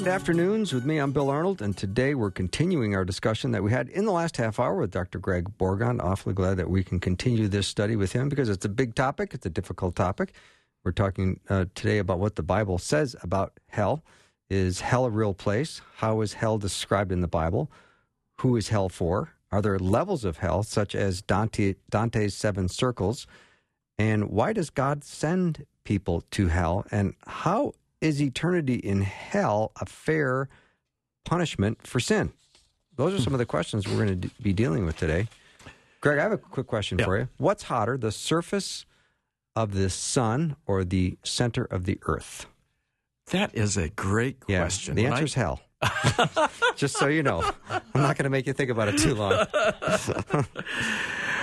Welcome to Afternoons with me. I'm Bill Arnold, and today we're continuing our discussion that we had in the last half hour with Dr. Greg Bourgond. Awfully glad that we can continue this study with him because it's a big topic, it's a difficult topic. We're talking uh, today about what the Bible says about hell. Is hell a real place? How is hell described in the Bible? Who is hell for? Are there levels of hell, such as Dante, Dante's seven circles? And why does God send people to hell? And how is eternity in hell a fair punishment for sin? Those are some of the questions we're going to be dealing with today. Greg, I have a quick question Yeah. for you. What's hotter, the surface of the sun or the center of the earth? That is a great Yeah, question. The When answer I- is hell. Just so you know, I'm not going to make you think about it too long.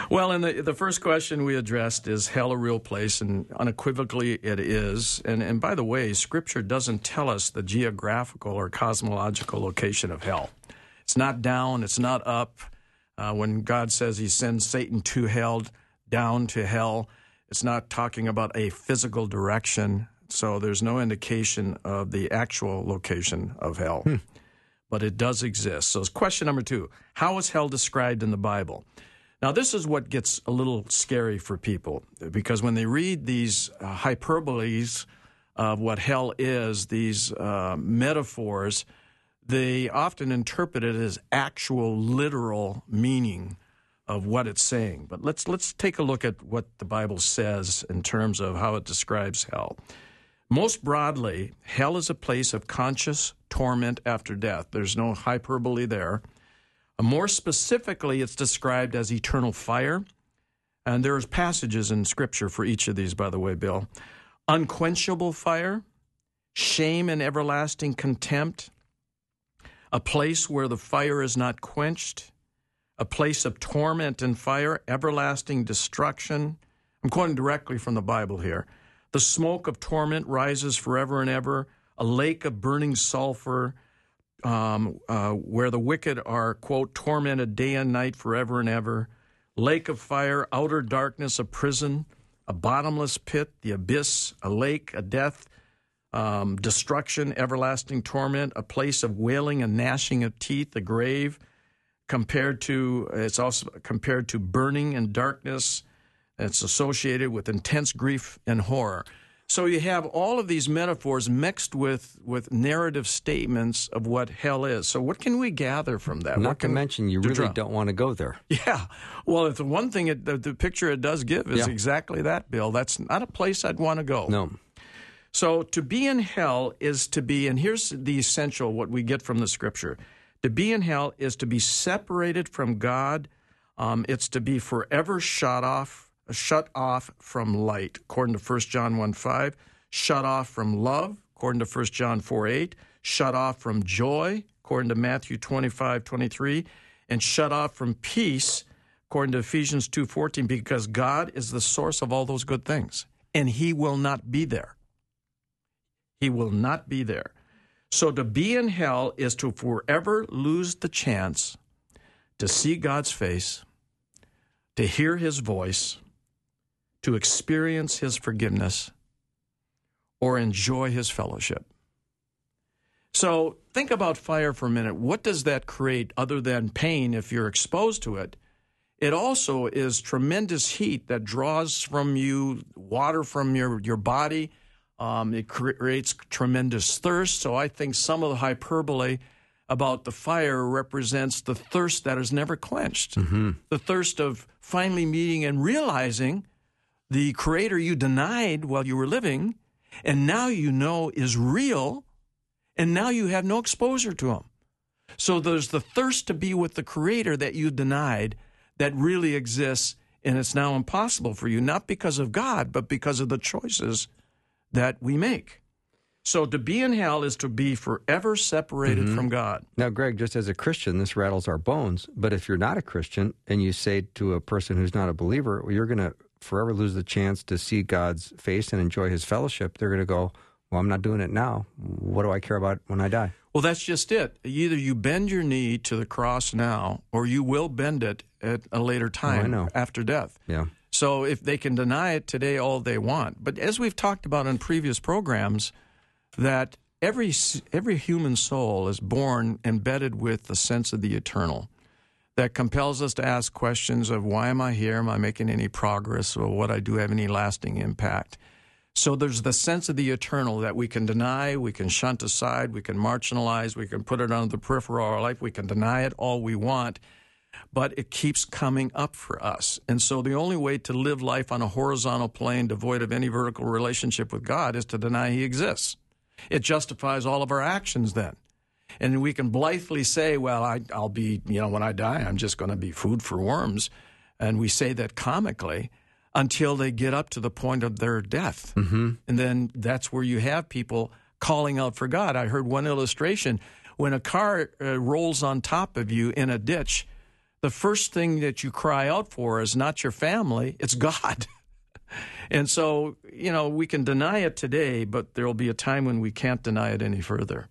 Well, and the, the first question we addressed is hell a real place? And unequivocally, it is. And, and by the way, Scripture doesn't tell us the geographical or cosmological location of hell. It's not down, it's not up. Uh, when God says he sends Satan to hell, down to hell, it's not talking about a physical direction. So there's no indication of the actual location of hell. But it does exist. So, question number two How is hell described in the Bible? Now, this is what gets a little scary for people because when they read these uh, hyperboles of what hell is, these uh, metaphors, they often interpret it as actual literal meaning of what it's saying. But let's let's take a look at what the Bible says in terms of how it describes hell. Most broadly, hell is a place of conscious torment after death. There's no hyperbole there. More specifically, it's described as eternal fire. And there's passages in Scripture for each of these, by the way, Bill. Unquenchable fire, shame and everlasting contempt, a place where the fire is not quenched, a place of torment and fire, everlasting destruction. I'm quoting directly from the Bible here. The smoke of torment rises forever and ever, a lake of burning sulfur, um, uh, where the wicked are, quote, tormented day and night forever and ever, lake of fire, outer darkness, a prison, a bottomless pit, the abyss, a lake, a death, um, destruction, everlasting torment, a place of wailing and gnashing of teeth, a grave, compared to, it's also compared to burning and darkness. It's associated with intense grief and horror. So you have all of these metaphors mixed with, with narrative statements of what hell is. So what can we gather from that? Not to mention, you really don't want to go there. Yeah. Well, if the one thing, it, the, the picture it does give is Yeah. exactly that, Bill. That's not a place I'd want to go. No. So to be in hell is to be, and here's the essential what we get from the scripture. To be in hell is to be separated from God. Um, it's to be forever shut off, shut off from light, according to 1 John 1 5. Shut off from love, according to 1 John 4 8. Shut off from joy, according to Matthew 25 23. And shut off from peace, according to Ephesians 2 14, because God is the source of all those good things. And He will not be there. He will not be there. So to be in hell is to forever lose the chance to see God's face, to hear his voice, to experience his forgiveness, or enjoy his fellowship. So think about fire for a minute. What does that create other than pain if you're exposed to it? It also is tremendous heat that draws from you water from your, your body. Um, it cre- creates tremendous thirst. So I think some of the hyperbole about the fire represents the thirst that is never quenched. The thirst of finally meeting and realizing the creator you denied while you were living, and now you know is real, and now you have no exposure to him. So there's the thirst to be with the creator that you denied that really exists, and it's now impossible for you, not because of God, but because of the choices that we make. So to be in hell is to be forever separated Mm-hmm. from God. Now, Greg, just as a Christian, this rattles our bones. But if you're not a Christian and you say to a person who's not a believer, well, you're going to forever lose the chance to see God's face and enjoy his fellowship, they're going to go, Well, I'm not doing it now. What do I care about when I die? Well, that's just it. Either you bend your knee to the cross now, or you will bend it at a later oh, time know. after death. Yeah. So if they can deny it today all they want. But as we've talked about in previous programs, that every every human soul is born embedded with the sense of the eternal that compels us to ask questions of why am I here? Am I making any progress? Or what I do have any lasting impact? So there's the sense of the eternal that we can deny, we can shunt aside, we can marginalize, we can put it on the peripheral of our life, we can deny it all we want, but it keeps coming up for us. And so the only way to live life on a horizontal plane devoid of any vertical relationship with God is to deny He exists. It justifies all of our actions then. And we can blithely say, well, I, I'll be, you know, when I die, I'm just going to be food for worms. And we say that comically until they get up to the point of their death. Mm-hmm. And then that's where you have people calling out for God. I heard one illustration when a car uh, rolls on top of you in a ditch, the first thing that you cry out for is not your family, it's God. and so, you know, we can deny it today, but there will be a time when we can't deny it any further.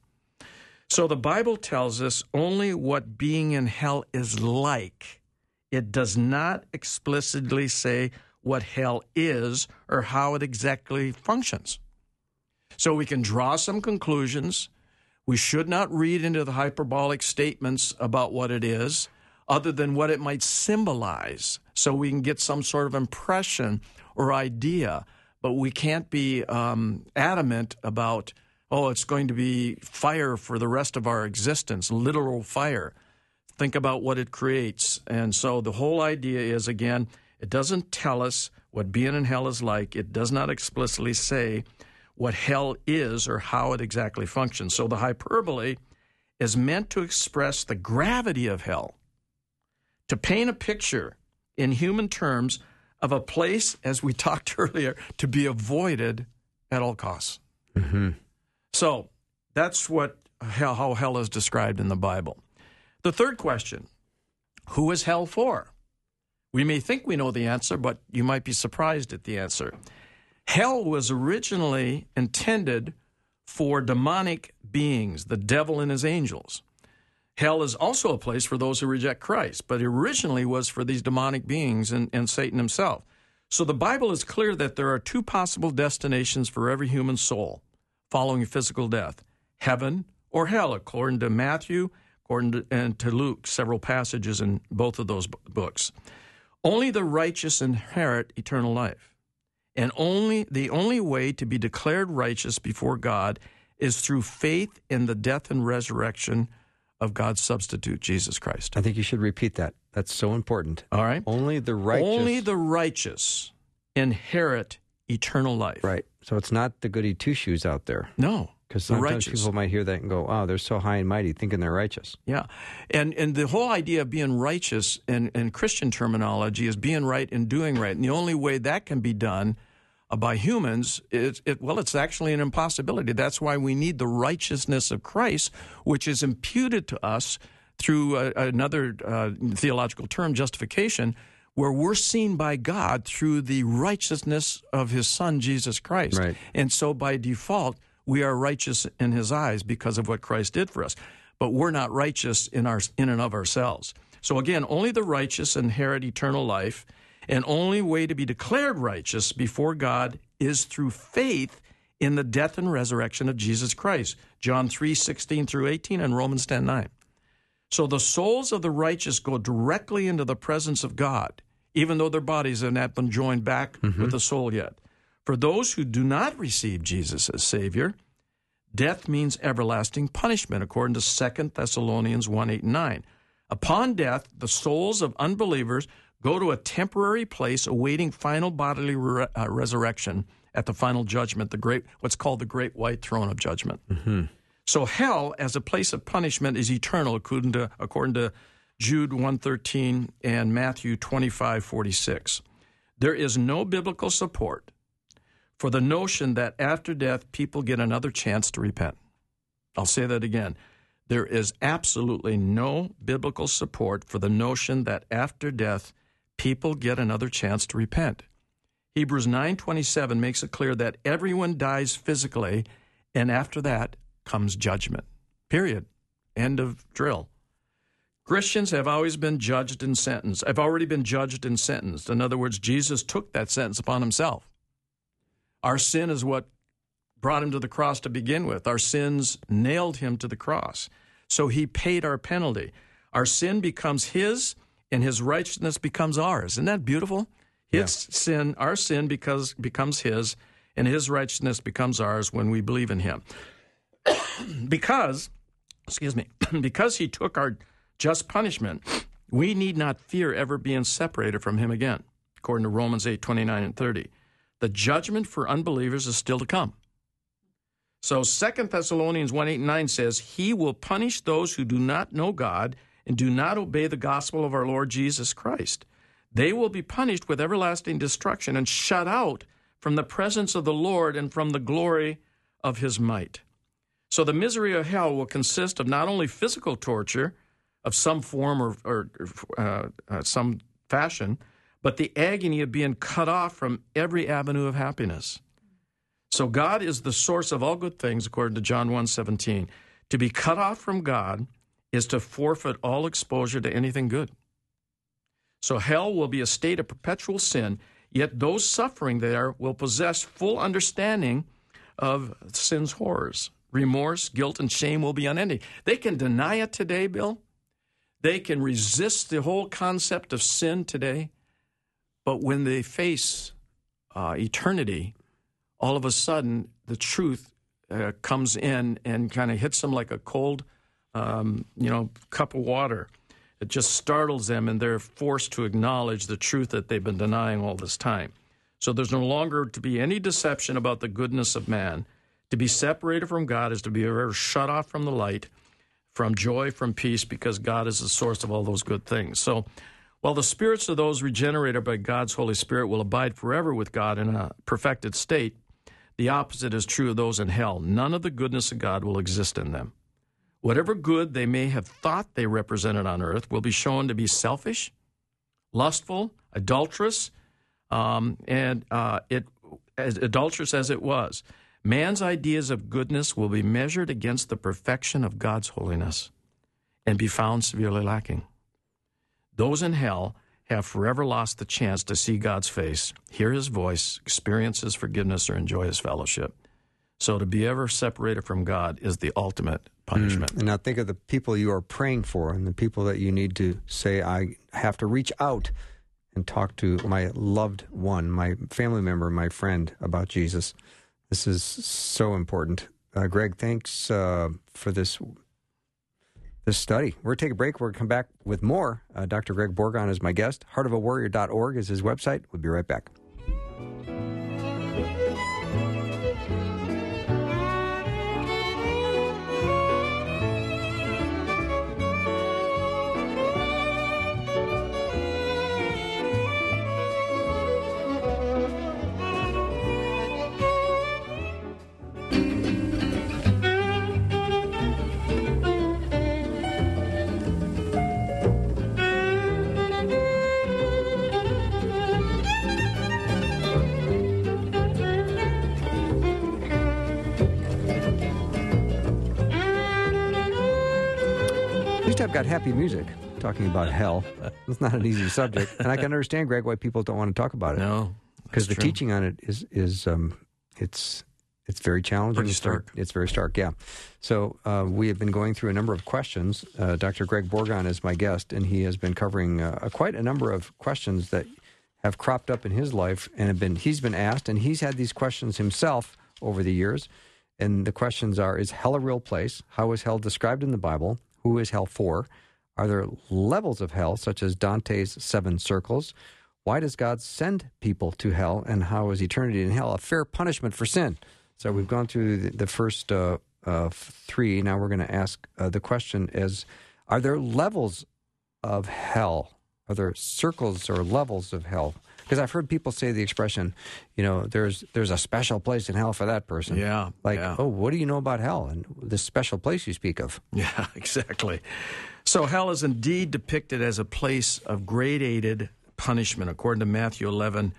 So the Bible tells us only what being in hell is like. It does not explicitly say what hell is or how it exactly functions. So we can draw some conclusions. We should not read into the hyperbolic statements about what it is, other than what it might symbolize, so we can get some sort of impression or idea. But we can't be um, adamant about, oh, it's going to be fire for the rest of our existence, literal fire. Think about what it creates. And so the whole idea is again, it doesn't tell us what being in hell is like, it does not explicitly say what hell is or how it exactly functions. So the hyperbole is meant to express the gravity of hell, to paint a picture in human terms of a place, as we talked earlier, to be avoided at all costs. Mm-hmm. So that's what hell, how hell is described in the Bible. The third question Who is hell for? We may think we know the answer, but you might be surprised at the answer. Hell was originally intended for demonic beings, the devil and his angels. Hell is also a place for those who reject Christ, but originally was for these demonic beings and, and Satan himself. So the Bible is clear that there are two possible destinations for every human soul following physical death heaven or hell, according to Matthew according to, and to Luke, several passages in both of those books. Only the righteous inherit eternal life. And only the only way to be declared righteous before God is through faith in the death and resurrection of God's substitute, Jesus Christ. I think you should repeat that. That's so important. All right? Only the righteous. Only the righteous inherit eternal life. Right. So it's not the goody two shoes out there. No. Because sometimes people might hear that and go, "Oh, they're so high and mighty, thinking they're righteous." Yeah, and and the whole idea of being righteous in, in Christian terminology is being right and doing right, and the only way that can be done uh, by humans is it well, it's actually an impossibility. That's why we need the righteousness of Christ, which is imputed to us through uh, another uh, theological term, justification, where we're seen by God through the righteousness of His Son Jesus Christ, Right. and so by default we are righteous in his eyes because of what Christ did for us. But we're not righteous in our in and of ourselves. So again, only the righteous inherit eternal life, and only way to be declared righteous before God is through faith in the death and resurrection of Jesus Christ. John 3, 16 through 18 and Romans 10, 9. So the souls of the righteous go directly into the presence of God, even though their bodies have not been joined back with the soul yet. For those who do not receive Jesus as Savior, death means everlasting punishment, according to 2 Thessalonians 1 8 and 9. Upon death, the souls of unbelievers go to a temporary place awaiting final bodily re- uh, resurrection at the final judgment, the great, what's called the Great White Throne of Judgment. So hell, as a place of punishment, is eternal, according to, according to Jude 113 and Matthew 25 46. There is no biblical support for the notion that after death people get another chance to repent. I'll say that again. There is absolutely no biblical support for the notion that after death people get another chance to repent. Hebrews 9:27 makes it clear that everyone dies physically and after that comes judgment. Period. End of drill. Christians have always been judged and sentenced. I've already been judged and sentenced. In other words, Jesus took that sentence upon himself. Our sin is what brought him to the cross to begin with. Our sins nailed him to the cross. So he paid our penalty. Our sin becomes his, and his righteousness becomes ours. Isn't that beautiful? His yeah. sin, our sin, because becomes his, and his righteousness becomes ours when we believe in him. because, excuse me, because he took our just punishment, we need not fear ever being separated from him again, according to Romans 8, 29 and 30. The judgment for unbelievers is still to come. So 2 Thessalonians 1 8 and 9 says, He will punish those who do not know God and do not obey the gospel of our Lord Jesus Christ. They will be punished with everlasting destruction and shut out from the presence of the Lord and from the glory of his might. So the misery of hell will consist of not only physical torture of some form or, or uh, uh, some fashion, but the agony of being cut off from every avenue of happiness. So God is the source of all good things, according to John 1:17. To be cut off from God is to forfeit all exposure to anything good. So hell will be a state of perpetual sin, yet those suffering there will possess full understanding of sin's horrors. Remorse, guilt, and shame will be unending. They can deny it today, Bill. They can resist the whole concept of sin today. But when they face uh, eternity, all of a sudden the truth uh, comes in and kind of hits them like a cold, um, you know, cup of water. It just startles them, and they're forced to acknowledge the truth that they've been denying all this time. So there's no longer to be any deception about the goodness of man. To be separated from God is to be ever shut off from the light, from joy, from peace, because God is the source of all those good things. So while the spirits of those regenerated by God's Holy Spirit will abide forever with God in a perfected state, the opposite is true of those in hell. None of the goodness of God will exist in them. Whatever good they may have thought they represented on earth will be shown to be selfish, lustful, adulterous, um, and uh, it as adulterous as it was. Man's ideas of goodness will be measured against the perfection of God's holiness and be found severely lacking. Those in hell have forever lost the chance to see God's face, hear his voice, experience his forgiveness, or enjoy his fellowship. So to be ever separated from God is the ultimate punishment. Mm. And now think of the people you are praying for and the people that you need to say, I have to reach out and talk to my loved one, my family member, my friend about Jesus. This is so important. Uh, Greg, thanks uh, for this this study. We're going to take a break. We're going to come back with more. Uh, Dr. Greg Bourgond is my guest. Heartofawarrior.org is his website. We'll be right back. I've got happy music talking about hell. It's not an easy subject, and I can understand, Greg, why people don't want to talk about it. No, because the true. teaching on it is is um, it's it's very challenging. Pretty stark. It's very, stark. Yeah. So uh, we have been going through a number of questions. Uh, Dr. Greg Bourgond is my guest, and he has been covering uh, quite a number of questions that have cropped up in his life and have been he's been asked, and he's had these questions himself over the years. And the questions are: Is hell a real place? How is hell described in the Bible? Who is hell for? Are there levels of hell, such as Dante's seven circles? Why does God send people to hell, and how is eternity in hell a fair punishment for sin? So we've gone through the, first uh, uh, three. Now we're going to ask uh, the question: Is are there levels of hell? Are there circles or levels of hell? Because I've heard people say the expression, you know, there's there's a special place in hell for that person. Yeah. Like, yeah. oh, what do you know about hell and this special place you speak of? Yeah, exactly. So hell is indeed depicted as a place of gradated punishment, according to Matthew 11,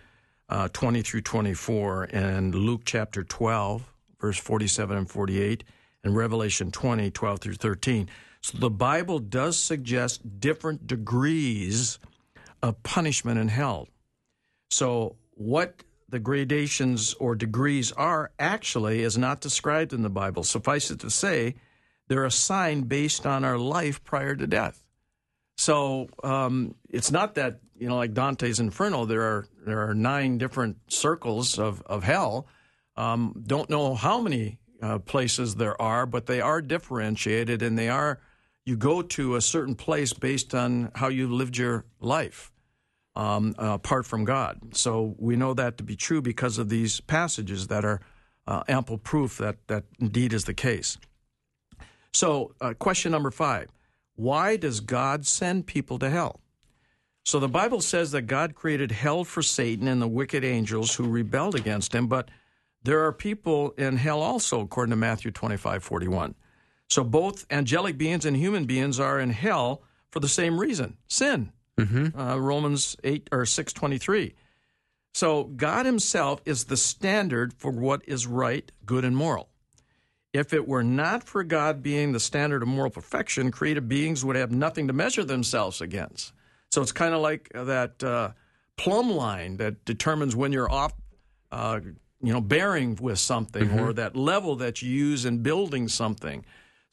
uh, 20 through 24, and Luke chapter 12, verse 47 and 48, and Revelation 20, 12 through 13. So the Bible does suggest different degrees of punishment in hell. So what the gradations or degrees are actually is not described in the Bible. Suffice it to say, they're assigned based on our life prior to death. So um, it's not that you know, like Dante's Inferno, there are there are nine different circles of of hell. Um, don't know how many uh, places there are, but they are differentiated, and they are you go to a certain place based on how you lived your life um, uh, apart from God. So we know that to be true because of these passages that are uh, ample proof that that indeed is the case. So, uh, question number five why does God send people to hell? So the Bible says that God created hell for Satan and the wicked angels who rebelled against him, but there are people in hell also, according to Matthew 25 41. So both angelic beings and human beings are in hell for the same reason sin. Mm-hmm. Uh, Romans 8 or 623. So God Himself is the standard for what is right, good, and moral. If it were not for God being the standard of moral perfection, created beings would have nothing to measure themselves against. So it's kind of like that uh, plumb line that determines when you're off, uh, you know, bearing with something mm-hmm. or that level that you use in building something.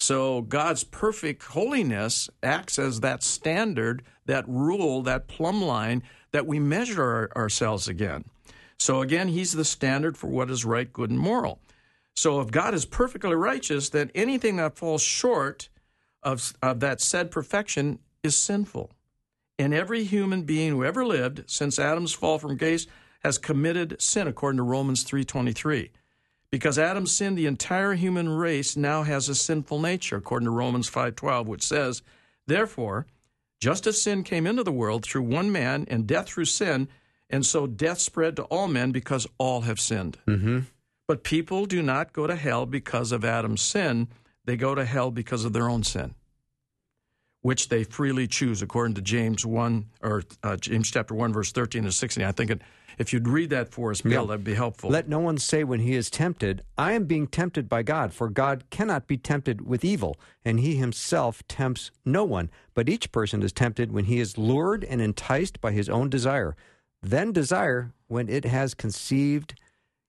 So God's perfect holiness acts as that standard, that rule, that plumb line that we measure our, ourselves again. So again, He's the standard for what is right, good, and moral. So if God is perfectly righteous, then anything that falls short of, of that said perfection is sinful. And every human being who ever lived since Adam's fall from grace has committed sin, according to Romans 3.23. Because Adam sinned, the entire human race now has a sinful nature, according to Romans 5.12, which says, Therefore, just as sin came into the world through one man, and death through sin, and so death spread to all men because all have sinned. Mm-hmm. But people do not go to hell because of Adam's sin, they go to hell because of their own sin which they freely choose, according to James one or uh, James chapter one, verse thirteen and sixteen. I think it, if you'd read that for us, Bill, yeah. that'd be helpful. Let no one say when he is tempted, "I am being tempted by God," for God cannot be tempted with evil, and He Himself tempts no one. But each person is tempted when he is lured and enticed by his own desire. Then desire, when it has conceived,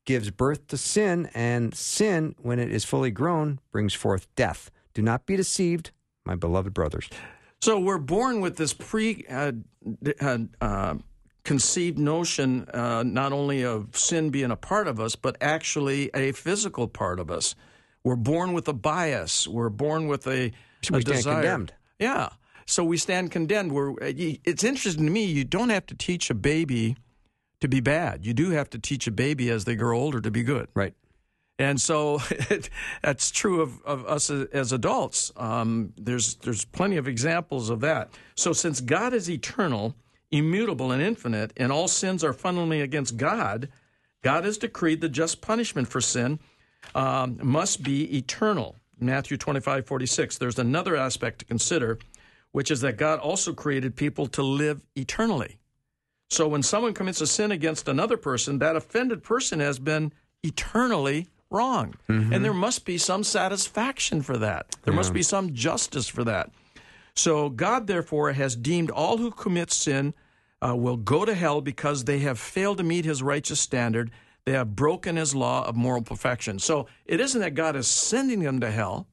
gives birth to sin, and sin, when it is fully grown, brings forth death. Do not be deceived my beloved brothers. So we're born with this pre uh, uh, uh, conceived notion uh, not only of sin being a part of us, but actually a physical part of us. We're born with a bias. We're born with a, we a stand desire. condemned. Yeah. So we stand condemned. We're, uh, it's interesting to me. You don't have to teach a baby to be bad. You do have to teach a baby as they grow older to be good. Right. And so that's true of, of us as adults. Um, there's, there's plenty of examples of that. So, since God is eternal, immutable, and infinite, and all sins are fundamentally against God, God has decreed the just punishment for sin um, must be eternal. Matthew 25, 46. There's another aspect to consider, which is that God also created people to live eternally. So, when someone commits a sin against another person, that offended person has been eternally wrong. Mm-hmm. And there must be some satisfaction for that. There yeah. must be some justice for that. So God, therefore, has deemed all who commit sin uh, will go to hell because they have failed to meet his righteous standard. They have broken his law of moral perfection. So it isn't that God is sending them to hell.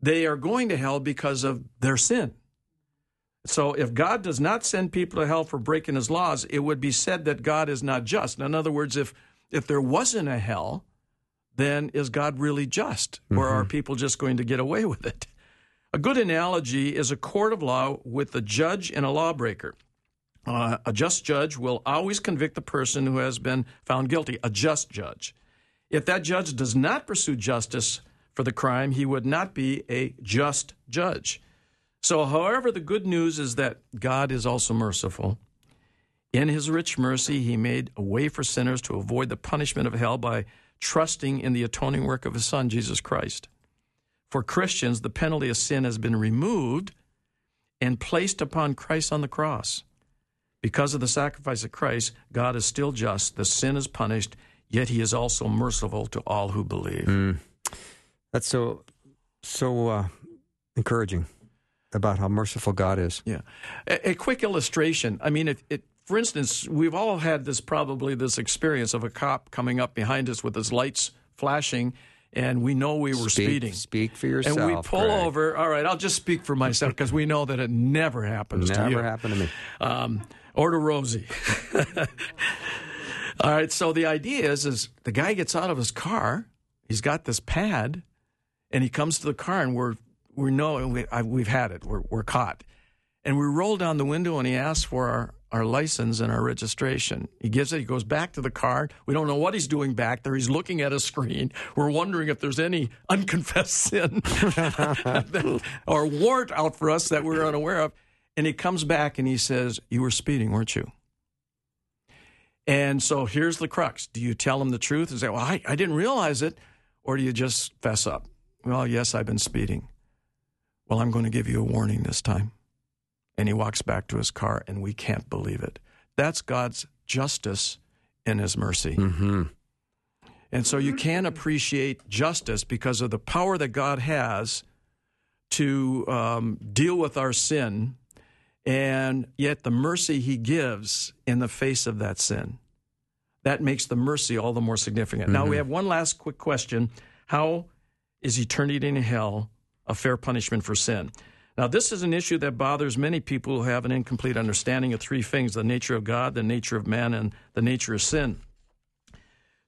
They are going to hell because of their sin. So if God does not send people to hell for breaking his laws, it would be said that God is not just. In other words, if if there wasn't a hell, then is God really just? Mm-hmm. Or are mm-hmm. people just going to get away with it? A good analogy is a court of law with a judge and a lawbreaker. Uh, a just judge will always convict the person who has been found guilty, a just judge. If that judge does not pursue justice for the crime, he would not be a just judge. So, however, the good news is that God is also merciful. In his rich mercy, he made a way for sinners to avoid the punishment of hell by trusting in the atoning work of his Son, Jesus Christ. For Christians, the penalty of sin has been removed and placed upon Christ on the cross. Because of the sacrifice of Christ, God is still just, the sin is punished, yet he is also merciful to all who believe. Mm. That's so so uh, encouraging about how merciful God is. Yeah. A, a quick illustration. I mean, it, it, for instance, we've all had this probably this experience of a cop coming up behind us with his lights flashing and we know we were speak, speeding. Speak for yourself. And we pull Greg. over. All right, I'll just speak for myself because we know that it never happens never to you. happened to me. Um, or to Rosie. All right, so the idea is, is the guy gets out of his car. He's got this pad, and he comes to the car, and we're we know we, I, we've had it. We're we're caught, and we roll down the window, and he asks for our our license and our registration. He gives it. He goes back to the car. We don't know what he's doing back there. He's looking at a screen. We're wondering if there's any unconfessed sin or warrant out for us that we're unaware of. And he comes back and he says, "You were speeding, weren't you?" And so here's the crux: Do you tell him the truth and say, "Well, I, I didn't realize it," or do you just fess up? Well, yes, I've been speeding. Well, I'm going to give you a warning this time. And he walks back to his car, and we can't believe it. That's God's justice and his mercy. Mm-hmm. And so you can appreciate justice because of the power that God has to um, deal with our sin, and yet the mercy he gives in the face of that sin. That makes the mercy all the more significant. Now, we mm-hmm. have one last quick question How is eternity in hell a fair punishment for sin? Now, this is an issue that bothers many people who have an incomplete understanding of three things the nature of God, the nature of man, and the nature of sin.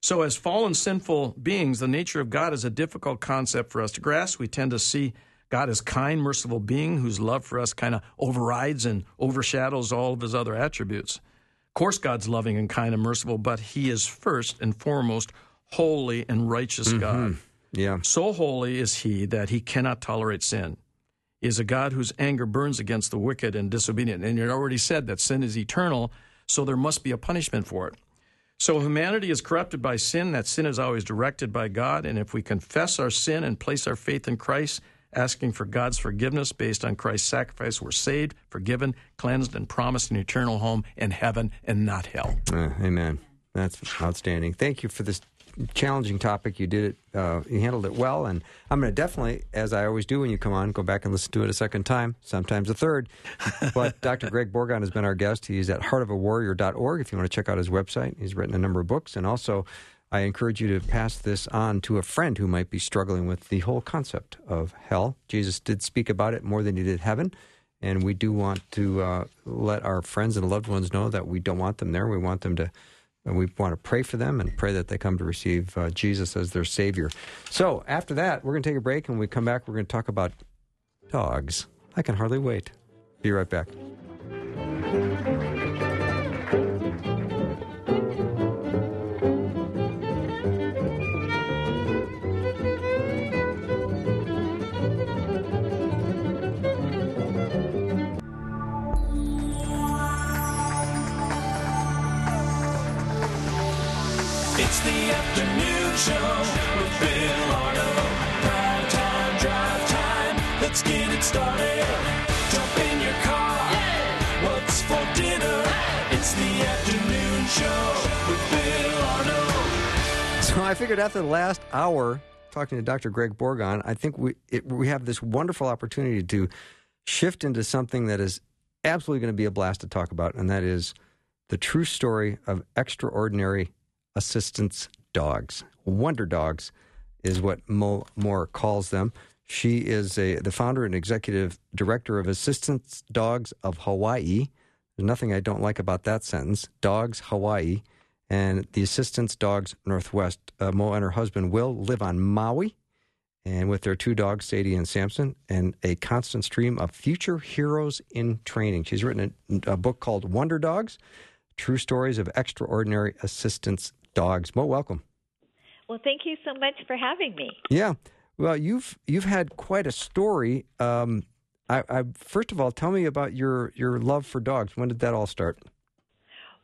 So, as fallen, sinful beings, the nature of God is a difficult concept for us to grasp. We tend to see God as kind, merciful being whose love for us kind of overrides and overshadows all of his other attributes. Of course, God's loving and kind and merciful, but he is first and foremost holy and righteous mm-hmm. God. Yeah. So holy is he that he cannot tolerate sin. He is a God whose anger burns against the wicked and disobedient. And you already said that sin is eternal, so there must be a punishment for it. So humanity is corrupted by sin. That sin is always directed by God. And if we confess our sin and place our faith in Christ, asking for God's forgiveness based on Christ's sacrifice, we're saved, forgiven, cleansed, and promised an eternal home in heaven and not hell. Uh, amen. That's outstanding. Thank you for this challenging topic. You did it. Uh, you handled it well, and I'm going to definitely, as I always do when you come on, go back and listen to it a second time, sometimes a third. But Dr. Greg Bourgond has been our guest. He's at heartofawarrior.org if you want to check out his website. He's written a number of books, and also I encourage you to pass this on to a friend who might be struggling with the whole concept of hell. Jesus did speak about it more than he did heaven. And we do want to uh, let our friends and loved ones know that we don't want them there. We want them to and we want to pray for them and pray that they come to receive uh, Jesus as their Savior. So after that, we're going to take a break, and when we come back, we're going to talk about dogs. I can hardly wait. Be right back. Figured after the last hour talking to Dr. Greg Bourgond, I think we it, we have this wonderful opportunity to shift into something that is absolutely going to be a blast to talk about, and that is the true story of extraordinary assistance dogs. Wonder dogs is what Mo Maurer calls them. She is a the founder and executive director of Assistance Dogs of Hawaii. There's nothing I don't like about that sentence. Dogs Hawaii and the Assistance Dogs Northwest. Uh, Mo and her husband Will live on Maui, and with their two dogs, Sadie and Samson, and a constant stream of future heroes in training. She's written a, a book called Wonder Dogs: True Stories of Extraordinary Assistance Dogs. Mo, welcome. Well, thank you so much for having me. Yeah. Well, you've you've had quite a story. Um, I, I first of all, tell me about your your love for dogs. When did that all start?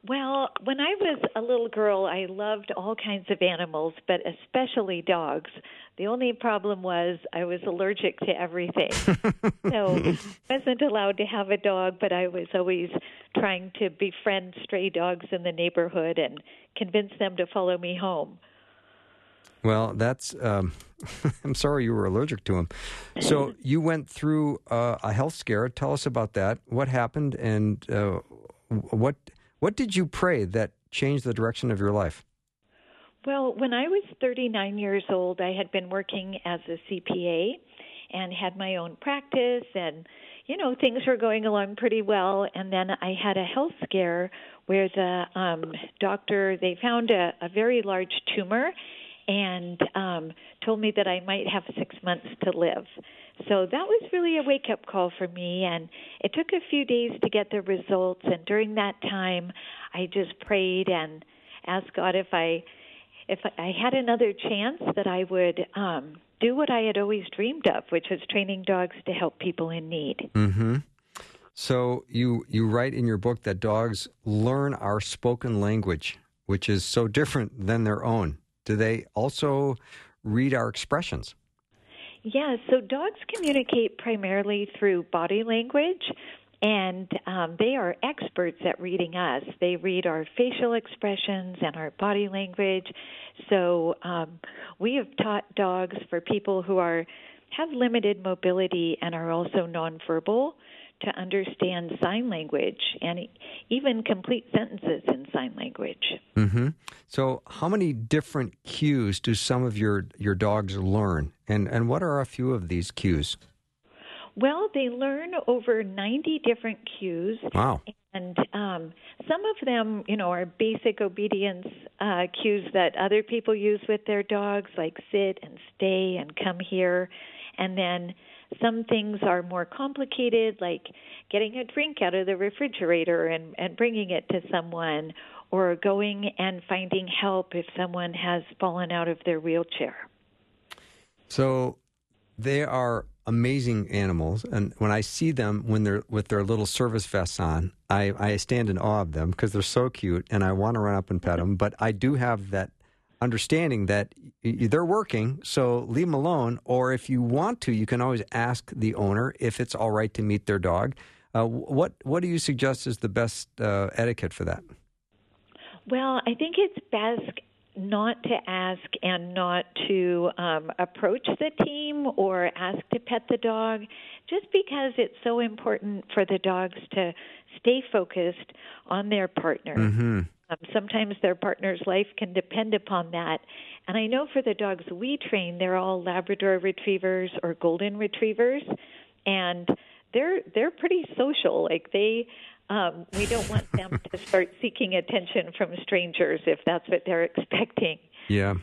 Well, when I was a little girl, I loved all kinds of animals, but especially dogs. The only problem was I was allergic to everything. so I wasn't allowed to have a dog, but I was always trying to befriend stray dogs in the neighborhood and convince them to follow me home. Well, that's. Um, I'm sorry you were allergic to them. So you went through uh, a health scare. Tell us about that. What happened, and uh, what what did you pray that changed the direction of your life? Well, when I was 39 years old, I had been working as a CPA and had my own practice, and you know things were going along pretty well. And then I had a health scare where the um, doctor they found a, a very large tumor and um, told me that I might have six months to live. So that was really a wake up call for me. And it took a few days to get the results. And during that time, I just prayed and asked God if I if I had another chance that I would um, do what I had always dreamed of, which was training dogs to help people in need. Mm-hmm. So you you write in your book that dogs learn our spoken language, which is so different than their own. Do they also read our expressions? Yeah, so dogs communicate primarily through body language, and um, they are experts at reading us. They read our facial expressions and our body language. So um, we have taught dogs for people who are have limited mobility and are also nonverbal to understand sign language and even complete sentences in sign language. Mm-hmm. So, how many different cues do some of your your dogs learn, and and what are a few of these cues? Well, they learn over 90 different cues. Wow. And um, some of them, you know, are basic obedience uh, cues that other people use with their dogs, like sit and stay and come here. And then some things are more complicated, like getting a drink out of the refrigerator and, and bringing it to someone, or going and finding help if someone has fallen out of their wheelchair. So they are amazing animals, and when I see them when they're with their little service vests on, I, I stand in awe of them because they're so cute, and I want to run up and pet them. But I do have that understanding that they're working, so leave them alone. Or if you want to, you can always ask the owner if it's all right to meet their dog. Uh, what what do you suggest is the best uh, etiquette for that? Well, I think it's best not to ask and not to um, approach the team or ask to pet the dog, just because it's so important for the dogs to stay focused on their partner. Mm-hmm. Um, sometimes their partner's life can depend upon that. And I know for the dogs we train, they're all Labrador retrievers or golden retrievers, and they're they're pretty social. Like they, um, we don't want them to start seeking attention from strangers if that's what they're expecting. Yeah.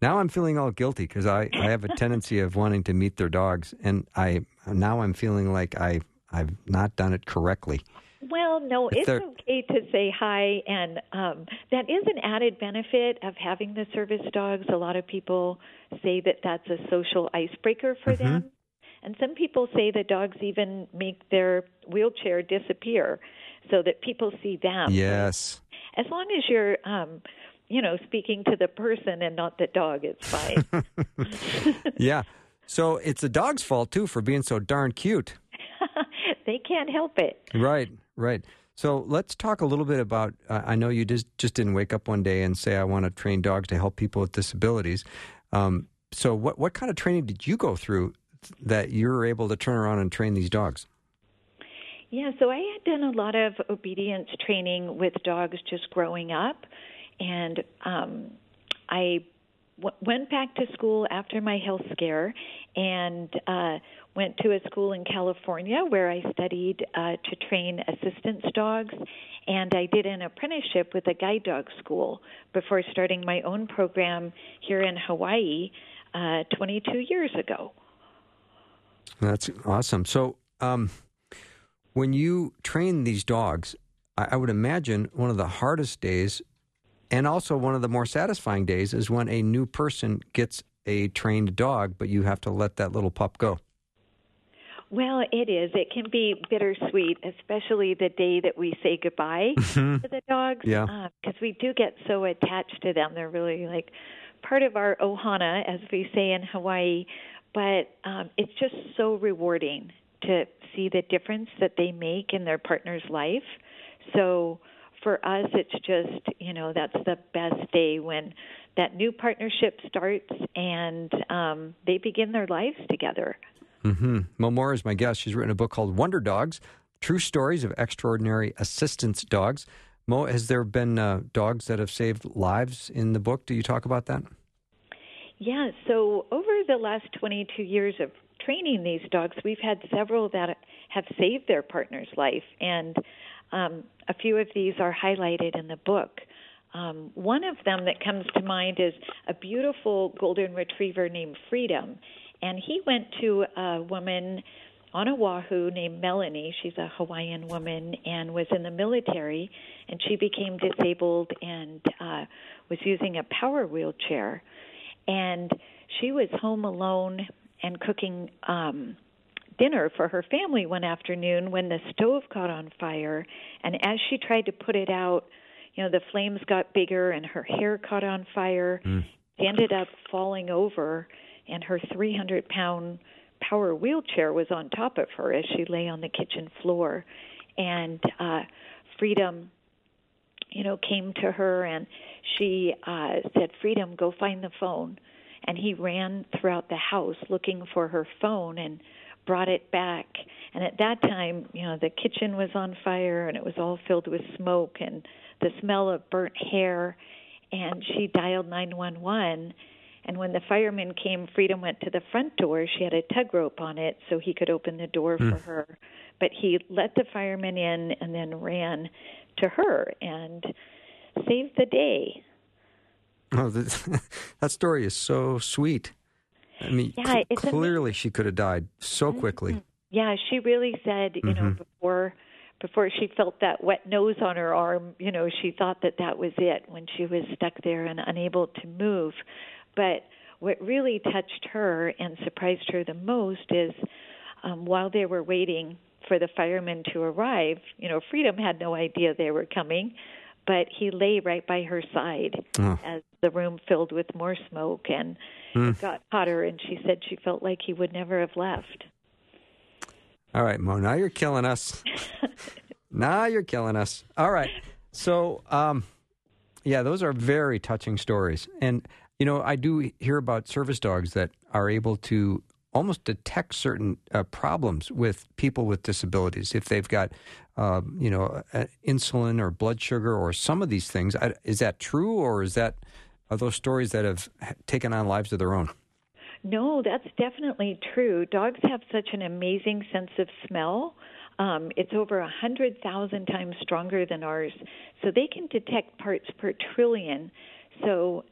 Now I'm feeling all guilty because I, I have a tendency of wanting to meet their dogs, and I now I'm feeling like I I've not done it correctly. Well, no, it's okay to say hi, and um, that is an added benefit of having the service dogs. A lot of people say that that's a social icebreaker for Mm-hmm. them, and some people say the dogs even make their wheelchair disappear, so that people see them. Yes. As long as you're, um, you know, speaking to the person and not the dog, it's fine. Yeah. So it's the dog's fault too for being so darn cute. They can't help it. Right, right. So let's talk a little bit about. Uh, I know you just just didn't wake up one day and say, "I want to train dogs to help people with disabilities." Um, so, what what kind of training did you go through that you were able to turn around and train these dogs? Yeah, so I had done a lot of obedience training with dogs just growing up, and um, I w- went back to school after my health scare and uh, went to a school in California where I studied uh, to train assistance dogs, and I did an apprenticeship with a guide dog school before starting my own program here in Hawaii uh, 22 years ago. That's awesome. So, um, when you train these dogs, I, I would imagine one of the hardest days, and also one of the more satisfying days, is when a new person gets a trained dog, but you have to let that little pup go. Well, it is. It can be bittersweet, especially the day that we say goodbye to the dogs. Mm-hmm. Yeah. Because we do get so attached to them. They're really like part of our ohana, as we say in Hawaii. But um, it's just so rewarding to see the difference that they make in their partner's life. So for us, it's just, you know, that's the best day when that new partnership starts and um, they begin their lives together. Mm-hmm. Mo Maurer is my guest. She's written a book called Wonder Dogs True Stories of Extraordinary Assistance Dogs. Mo, has there been uh, dogs that have saved lives in the book? Do you talk about that? Yeah, so over the last 22 years of training these dogs, we've had several that have saved their partner's life, and um, a few of these are highlighted in the book. Um, one of them that comes to mind is a beautiful golden retriever named Freedom, and he went to a woman on Oahu named Melanie. She's a Hawaiian woman and was in the military, and she became disabled and uh, was using a power wheelchair. And she was home alone and cooking um, dinner for her family one afternoon when the stove caught on fire. And as she tried to put it out, you know, the flames got bigger and her hair caught on fire. She ended up falling over, and her 300 pound power wheelchair was on top of her as she lay on the kitchen floor. And uh, Freedom, you know, came to her and she uh, said, Freedom, go find the phone. And he ran throughout the house looking for her phone and brought it back. And at that time, you know, the kitchen was on fire and it was all filled with smoke and the smell of burnt hair. And she dialed 911. And when the firemen came, Freedom went to the front door. She had a tug rope on it so he could open the door for mm. her. But he let the firemen in and then ran to her and saved the day. Oh, that, that story is so sweet. I mean, Yeah, cl- it's amazing. clearly she could have died so mm-hmm. quickly. Yeah, she really said, you know, mm-hmm. before before she felt that wet nose on her arm, you know, she thought that that was it when she was stuck there and unable to move. But what really touched her and surprised her the most is um, while they were waiting for the firemen to arrive, you know, Freedom had no idea they were coming, but he lay right by her side Oh. as the room filled with more smoke and it got hotter and she said she felt like he would never have left. All right, Mo, now you're killing us. now you're killing us. All right. So, um, yeah, those are very touching stories. And, you know, I do hear about service dogs that are able to almost detect certain uh, problems with people with disabilities. If they've got, uh, you know, uh, insulin or blood sugar or some of these things. I, is that true or is that, are those stories that have taken on lives of their own? No, that's definitely true. Dogs have such an amazing sense of smell. Um, it's over a hundred thousand times stronger than ours, so they can detect parts per trillion. So,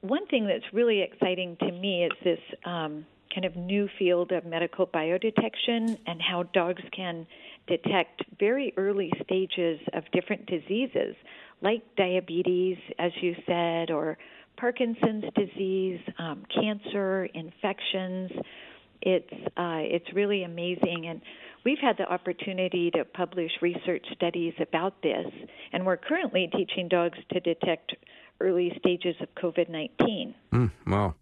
one thing that's really exciting to me is this um, kind of new field of medical biodetection and how dogs can detect very early stages of different diseases, like diabetes, as you said, or Parkinson's disease, um, cancer, infections. It's uh, it's really amazing, and we've had the opportunity to publish research studies about this, and we're currently teaching dogs to detect early stages of COVID nineteen. Mm, wow.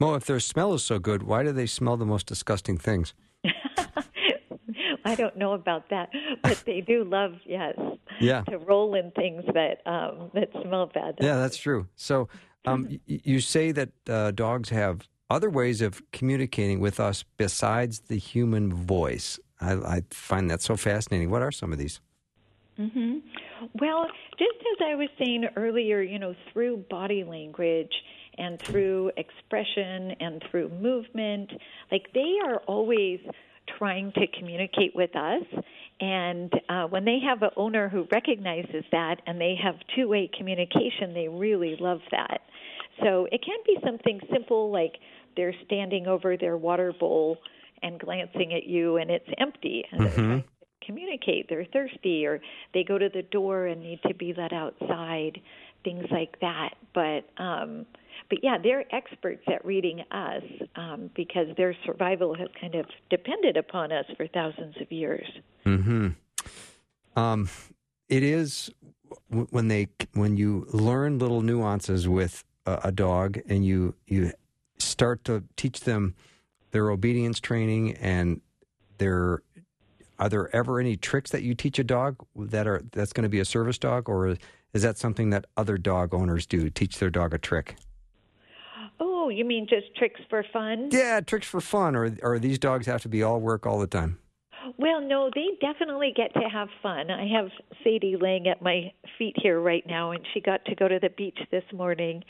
Mo, if their smell is so good, why do they smell the most disgusting things? I don't know about that, but they do love yes Yeah. to roll in things that um, that smell bad. Yeah, that's true. So um, y- you say that uh, dogs have other ways of communicating with us besides the human voice. I, I find that so fascinating. What are some of these? hmm Well, just as I was saying earlier, you know, through body language and through expression and through movement, like they are always trying to communicate with us. And uh, when they have an owner who recognizes that and they have two way communication, they really love that. So it can be something simple like they're standing over their water bowl and glancing at you and it's empty and to communicate they're thirsty or they go to the door and need to be let outside things like that but um but yeah, they're experts at reading us um, because their survival has kind of depended upon us for thousands of years. Hmm. Um, it is when they when you learn little nuances with a, a dog and you you start to teach them their obedience training and their are there ever any tricks that you teach a dog that are that's going to be a service dog or is that something that other dog owners do teach their dog a trick Oh, you mean just tricks for fun? yeah tricks for fun or or these dogs have to be all work all the time Well, no, they definitely get to have fun. I have Sadie laying at my feet here right now, and she got to go to the beach this morning.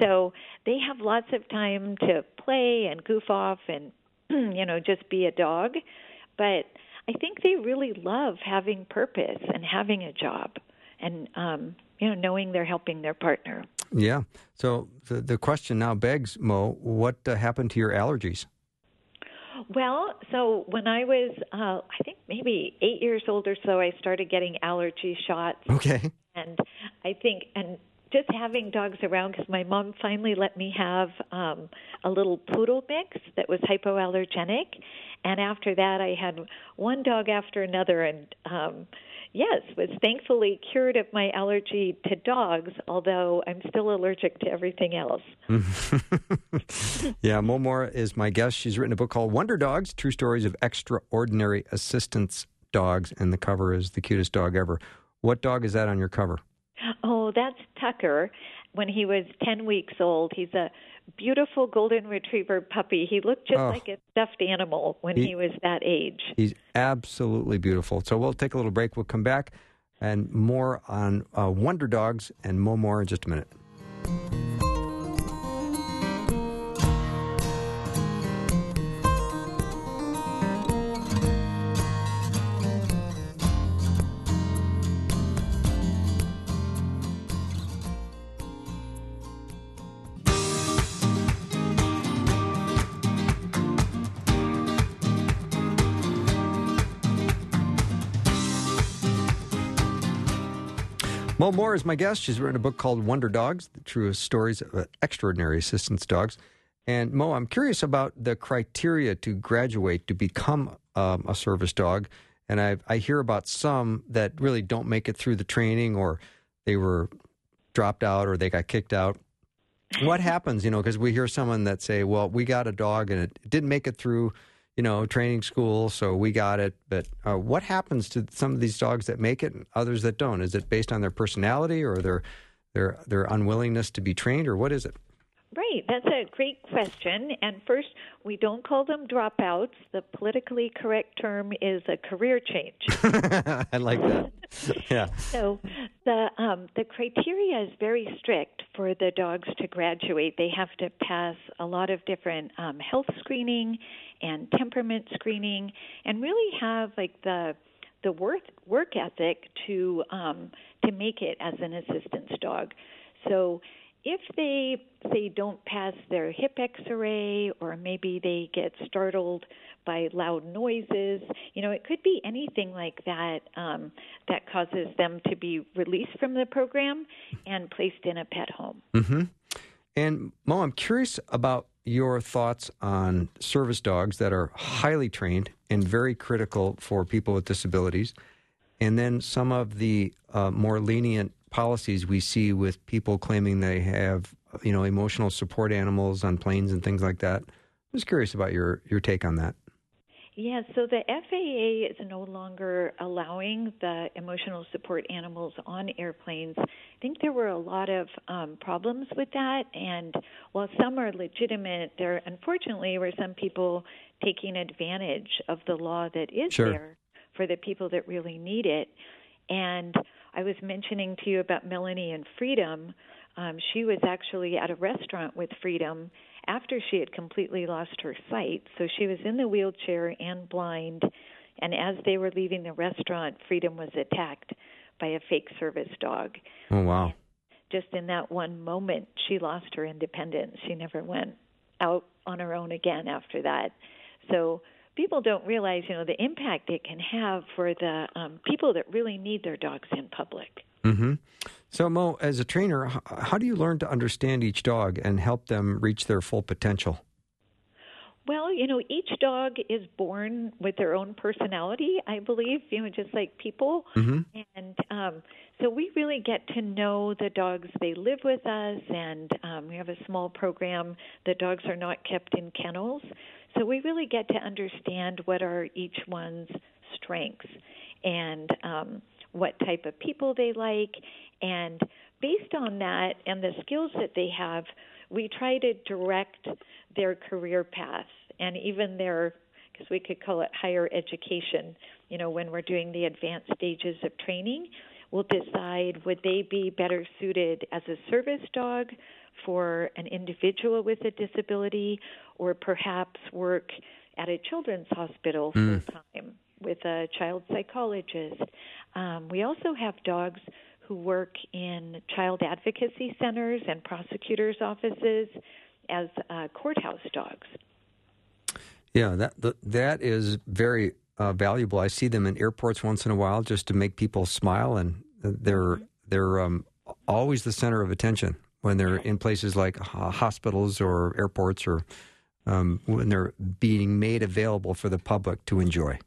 So they have lots of time to play and goof off and, you know, just be a dog. But I think they really love having purpose and having a job and, um, you know, knowing they're helping their partner. yeah so the the question now begs mo what uh, happened to your allergies Well, so when I was, uh, I think maybe eight years old or so, I started getting allergy shots. okay and I think and just having dogs around because my mom finally let me have um a little poodle mix that was hypoallergenic and after that I had one dog after another and um yes was thankfully cured of my allergy to dogs although I'm still allergic to everything else yeah, Mo Maurer is my guest. She's written a book called Wonder Dogs True Stories of Extraordinary Assistance Dogs, and the cover is the cutest dog ever. What dog is that on your cover? Oh, that's Tucker. When he was 10 weeks old, he's a beautiful golden retriever puppy. He looked just Oh. like a stuffed animal when He- he was that age. He's absolutely beautiful. So we'll take a little break. We'll come back and more on uh, Wonder Dogs and Mo Maurer in just a minute. Mo Maurer is my guest. She's written a book called Wonder Dogs, the truest stories of extraordinary assistance dogs. And Mo, I'm curious about the criteria to graduate to become um, a service dog. And I, I hear about some that really don't make it through the training or they were dropped out or they got kicked out. What happens, you know, because we hear someone that say, well, we got a dog and it didn't make it through, you know, training school, so we got it. But uh, what happens to some of these dogs that make it and others that don't? Is it based on their personality or their their their unwillingness to be trained, or what is it? Right, that's a great question. And first, we don't call them dropouts. The politically correct term is a career change. I like that. Yeah. so the um, the criteria is very strict for the dogs to graduate. They have to pass a lot of different um, health screening and temperament screening, and really have like the the work work ethic to um, to make it as an assistance dog. So if they say don't pass their hip x-ray or maybe they get startled by loud noises you know it could be anything like that um, that causes them to be released from the program and placed in a pet home mm-hmm. And Mo, I'm curious about your thoughts on service dogs that are highly trained and very critical for people with disabilities, and then some of the uh, more lenient policies we see with people claiming they have, you know, emotional support animals on planes and things like that. I'm just curious about your your take on that. Yeah, so the FAA is no longer allowing the emotional support animals on airplanes. I think there were a lot of um, problems with that, and while some are legitimate, there unfortunately were some people taking advantage of the law that is Sure. there for the people that really need it. And I was mentioning to you about Melanie and Freedom. Um, she was actually at a restaurant with Freedom after she had completely lost her sight. So she was in the wheelchair and blind. And as they were leaving the restaurant, Freedom was attacked by a fake service dog. Oh wow! Just in that one moment, she lost her independence. She never went out on her own again after that. So people don't realize, you know, the impact it can have for the um, people that really need their dogs in public. hmm So, Mo, as a trainer, how do you learn to understand each dog and help them reach their full potential? Well, you know, each dog is born with their own personality, I believe, you know, just like people. Mm-hmm. And um, so we really get to know the dogs. They live with us, and um, we have a small program. The dogs are not kept in kennels. So we really get to understand what are each one's strengths and um, what type of people they like. And based on that and the skills that they have, we try to direct their career path and even their because we could call it higher education you know when we're doing the advanced stages of training we'll decide would they be better suited as a service dog for an individual with a disability or perhaps work at a children's hospital full time with a child psychologist um, we also have dogs who work in child advocacy centers and prosecutors' offices as uh, courthouse dogs. Yeah, that that is very uh, valuable. I see them in airports once in a while just to make people smile, and they're they're um, always the center of attention when they're in places like uh, hospitals or airports or um, when they're being made available for the public to enjoy.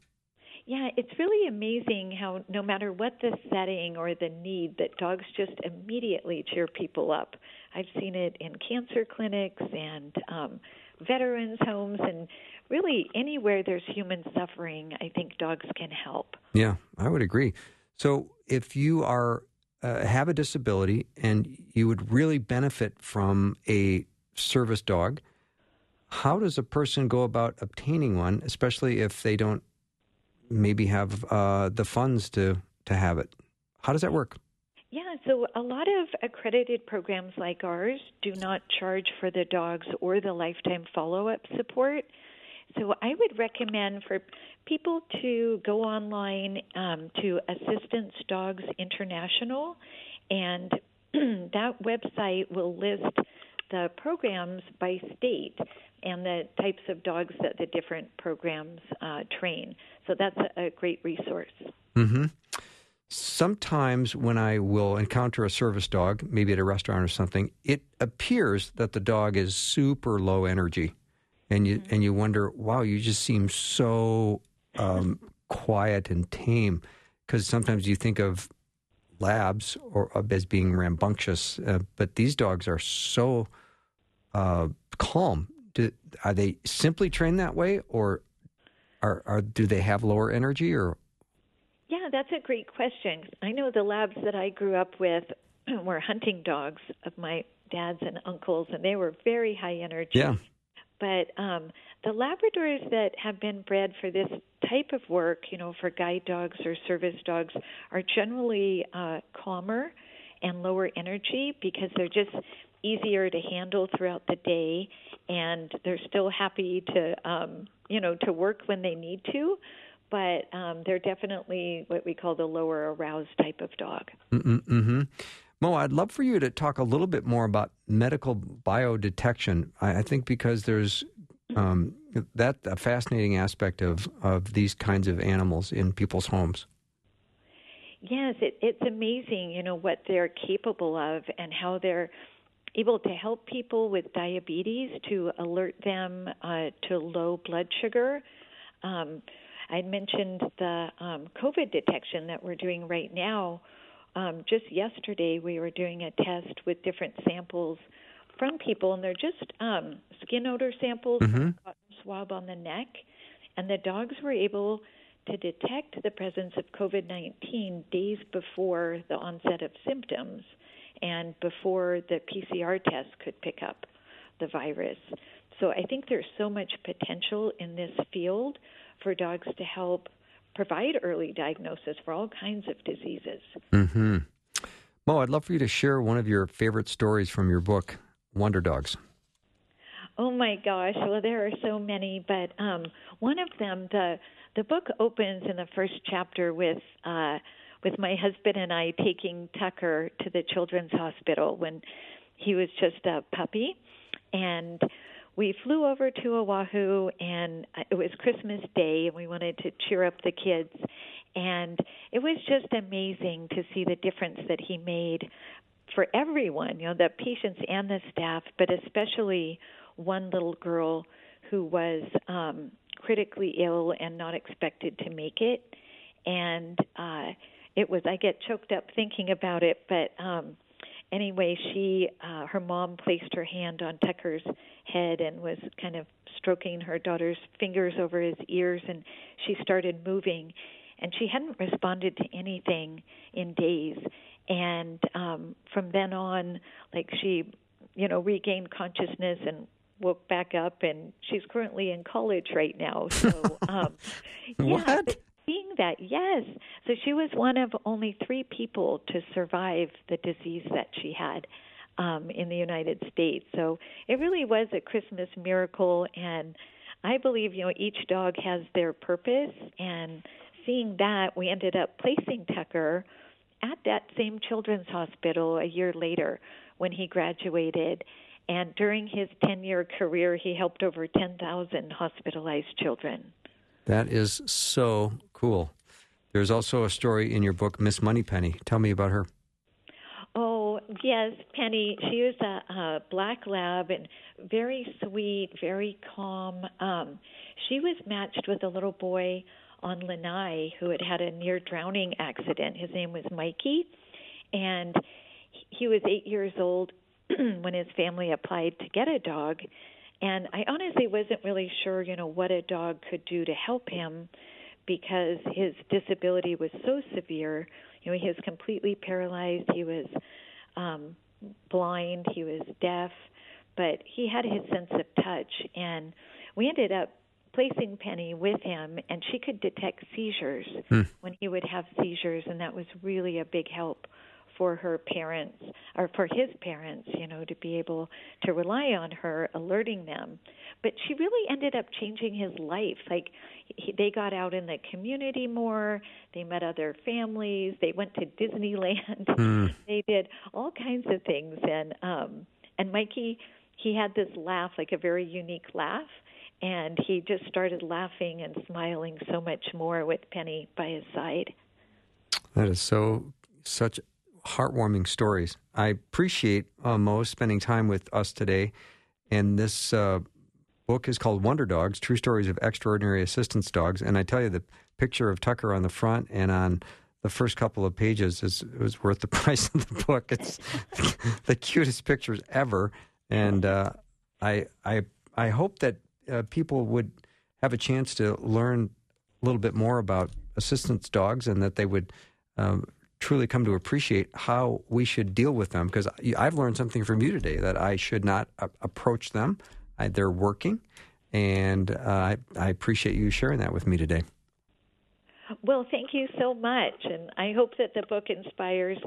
Yeah, it's really amazing how no matter what the setting or the need, that dogs just immediately cheer people up. I've seen it in cancer clinics and um, veterans' homes, and really anywhere there's human suffering, I think dogs can help. Yeah, I would agree. So if you are uh, have a disability and you would really benefit from a service dog, how does a person go about obtaining one, especially if they don't maybe have uh, the funds to to have it? How does that work? Yeah, so a lot of accredited programs like ours do not charge for the dogs or the lifetime follow up support. So I would recommend for people to go online um, to Assistance Dogs International, and that website will list the programs by state and the types of dogs that the different programs uh, train. So that's a, great resource. Mm-hmm. Sometimes when I will encounter a service dog, maybe at a restaurant or something, it appears that the dog is super low energy, and you and you wonder, wow, you just seem so um, quiet and tame. Because sometimes you think of labs or as being rambunctious, uh, but these dogs are so uh, calm. Do, are they simply trained that way, or are, are do they have lower energy, or Yeah, that's a great question. I know the labs that I grew up with were hunting dogs of my dad's and uncles, and they were very high energy. yeah, But um, the Labradors that have been bred for this type of work, you know, for guide dogs or service dogs, are generally uh, calmer and lower energy because they're just easier to handle throughout the day, and they're still happy to, um, you know, to work when they need to. But um, they're definitely what we call the lower aroused type of dog. Mm-hmm. Mo, I'd love for you to talk a little bit more about medical biodetection. I, I think because there's um, that a fascinating aspect of, of these kinds of animals in people's homes. Yes, it, it's amazing, you know, what they're capable of and how they're able to help people with diabetes to alert them uh, to low blood sugar. Um, I mentioned the um, COVID detection that we're doing right now. Um, just yesterday, we were doing a test with different samples from people, and they're just um, skin odor samples, cotton swab on the neck, and the dogs were able to detect the presence of COVID 19 days before the onset of symptoms and before the PCR test could pick up the virus. So I think there's so much potential in this field for dogs to help provide early diagnosis for all kinds of diseases. Mm-hmm. Mo, I'd love for you to share one of your favorite stories from your book, Wonder Dogs. Oh my gosh! Well, there are so many, but um, one of them, the the book opens in the first chapter with uh, with my husband and I taking Tucker to the Children's Hospital when he was just a puppy, and we flew over to Oahu, and it was Christmas Day, and we wanted to cheer up the kids. And it was just amazing to see the difference that he made for everyone, you know, the patients and the staff, but especially one little girl who was um, critically ill and not expected to make it. And uh, it was, I get choked up thinking about it, but um, anyway, she, uh, her mom placed her hand on Tucker's head and was kind of stroking her daughter's fingers over his ears, and she started moving. And she hadn't responded to anything in days. And um, from then on, like she, you know, regained consciousness and woke back up, and she's currently in college right now. So, um, yeah, seeing that, yes. So she was one of only three people to survive the disease that she had um, in the United States. So it really was a Christmas miracle, and I believe you know each dog has their purpose. And seeing that, we ended up placing Tucker at that same children's hospital a year later when he graduated. And during his 10 year career, he helped over 10,000 hospitalized children. That is so cool. There's also a story in your book, Miss Moneypenny. Tell me about her. Oh, yes, Penny. She was a, a black lab and very sweet, very calm. Um, she was matched with a little boy on Lanai who had had a near drowning accident. His name was Mikey, and he was eight years old when his family applied to get a dog. And I honestly wasn't really sure, you know, what a dog could do to help him because his disability was so severe. You know, he was completely paralyzed. He was um, blind. He was deaf, but he had his sense of touch. And we ended up placing Penny with him, and she could detect seizures when he would have seizures, and that was really a big help for her parents or for his parents, you know, to be able to rely on her, alerting them. But she really ended up changing his life. Like he, they got out in the community more. They met other families. They went to Disneyland. mm. they did all kinds of things. And um, and Mikey, he had this laugh, like a very unique laugh. And he just started laughing and smiling so much more with Penny by his side. That is so such heartwarming stories. I appreciate uh, Mo spending time with us today. And this uh, book is called Wonder Dogs: True Stories of Extraordinary Assistance Dogs. And I tell you, the picture of Tucker on the front and on the first couple of pages is was worth the price of the book. It's the cutest pictures ever, and uh, I I I hope that uh, people would have a chance to learn a little bit more about assistance dogs and that they would um, truly come to appreciate how we should deal with them because I've learned something from you today that I should not a- approach them. I, they're working, and uh, I, I appreciate you sharing that with me today. Well, thank you so much. And I hope that the book inspires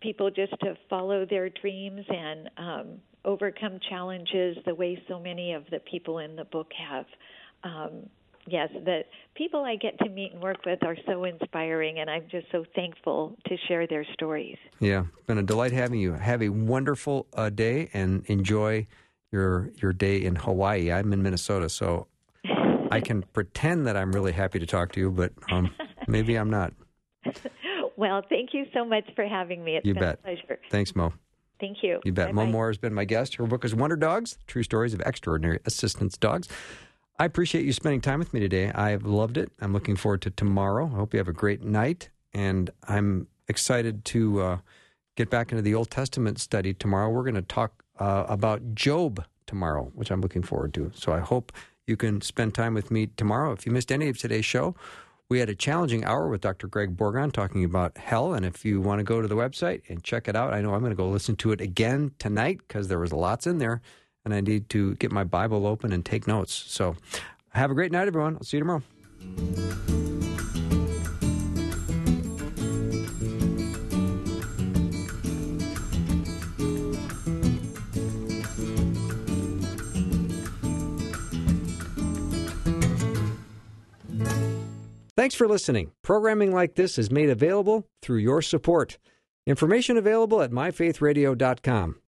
people just to follow their dreams and um, overcome challenges the way so many of the people in the book have. Um, yes, the people I get to meet and work with are so inspiring, and I'm just so thankful to share their stories. Yeah, been a delight having you. Have a wonderful uh, day and enjoy your your day in Hawaii. I'm in Minnesota, so I can pretend that I'm really happy to talk to you, but um, maybe I'm not. Well, thank you so much for having me. It's You been bet. a pleasure. Thanks, Mo. Thank you. You bet. Mo Bye-bye. Maurer has been my guest. Her book is Wonder Dogs True Stories of Extraordinary Assistance Dogs. I appreciate you spending time with me today. I've loved it. I'm looking forward to tomorrow. I hope you have a great night. And I'm excited to uh, get back into the Old Testament study tomorrow. We're going to talk uh, about Job tomorrow, which I'm looking forward to. So I hope you can spend time with me tomorrow. If you missed any of today's show, we had a challenging hour with Dr. Greg Bourgond talking about hell. And if you want to go to the website and check it out, I know I'm going to go listen to it again tonight because there was lots in there. And I need to get my Bible open and take notes. So have a great night, everyone. I'll see you tomorrow. Thanks for listening. Programming like this is made available through your support. Information available at myfaithradio.com.